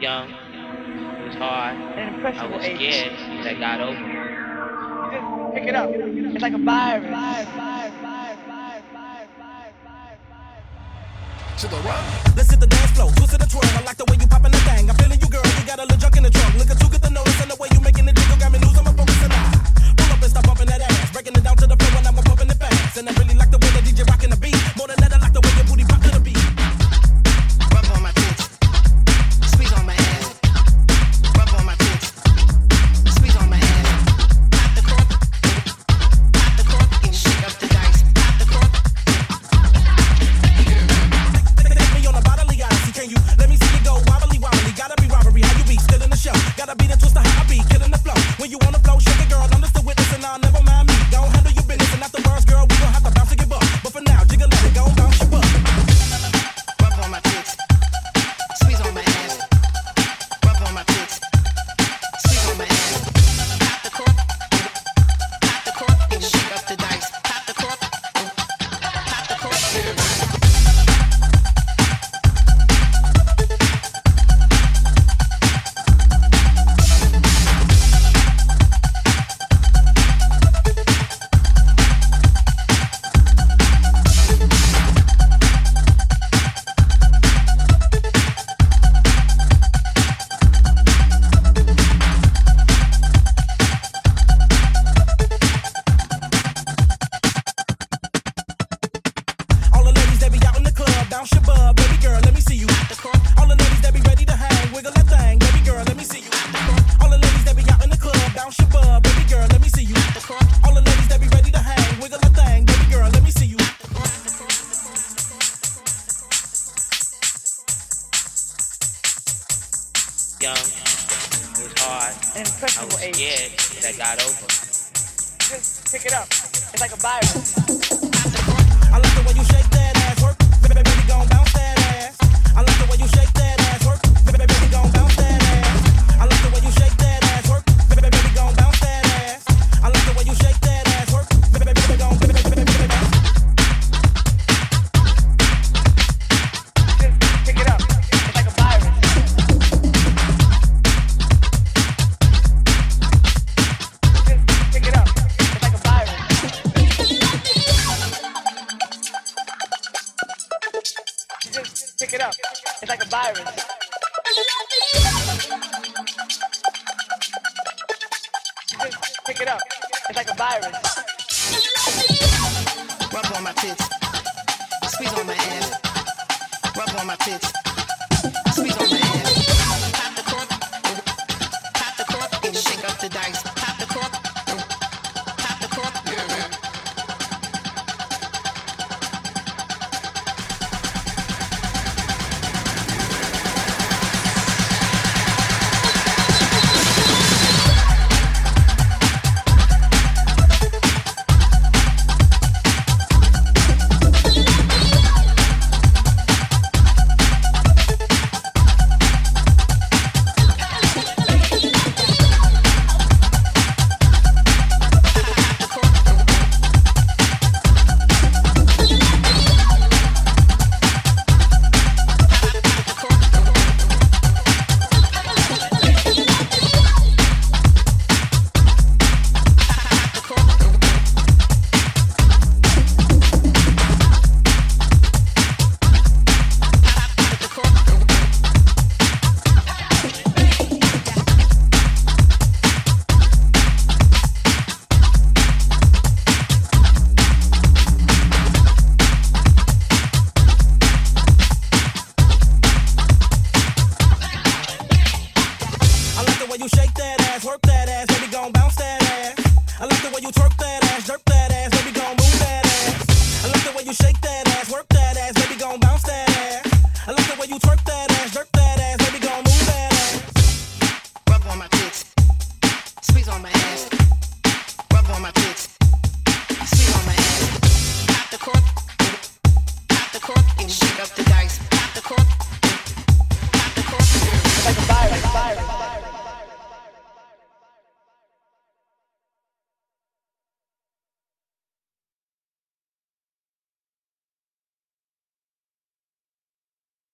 young, it was hard. I was scared that I got over. You pick it up. It's like a virus. to the run. Let's hit the dance floor, twist it and twirl. I like the way you poppin' the thing. I'm feeling you, girl. You got a little junk in the trunk. Looking too good to notice, and the way you making it jiggle got me losing my focus and I pull up and stop bumping that ass, breaking it down to the floor, and I'm bumping it fast. And I really like the way the DJ rockin' the beat. More than that, I like the way your booty.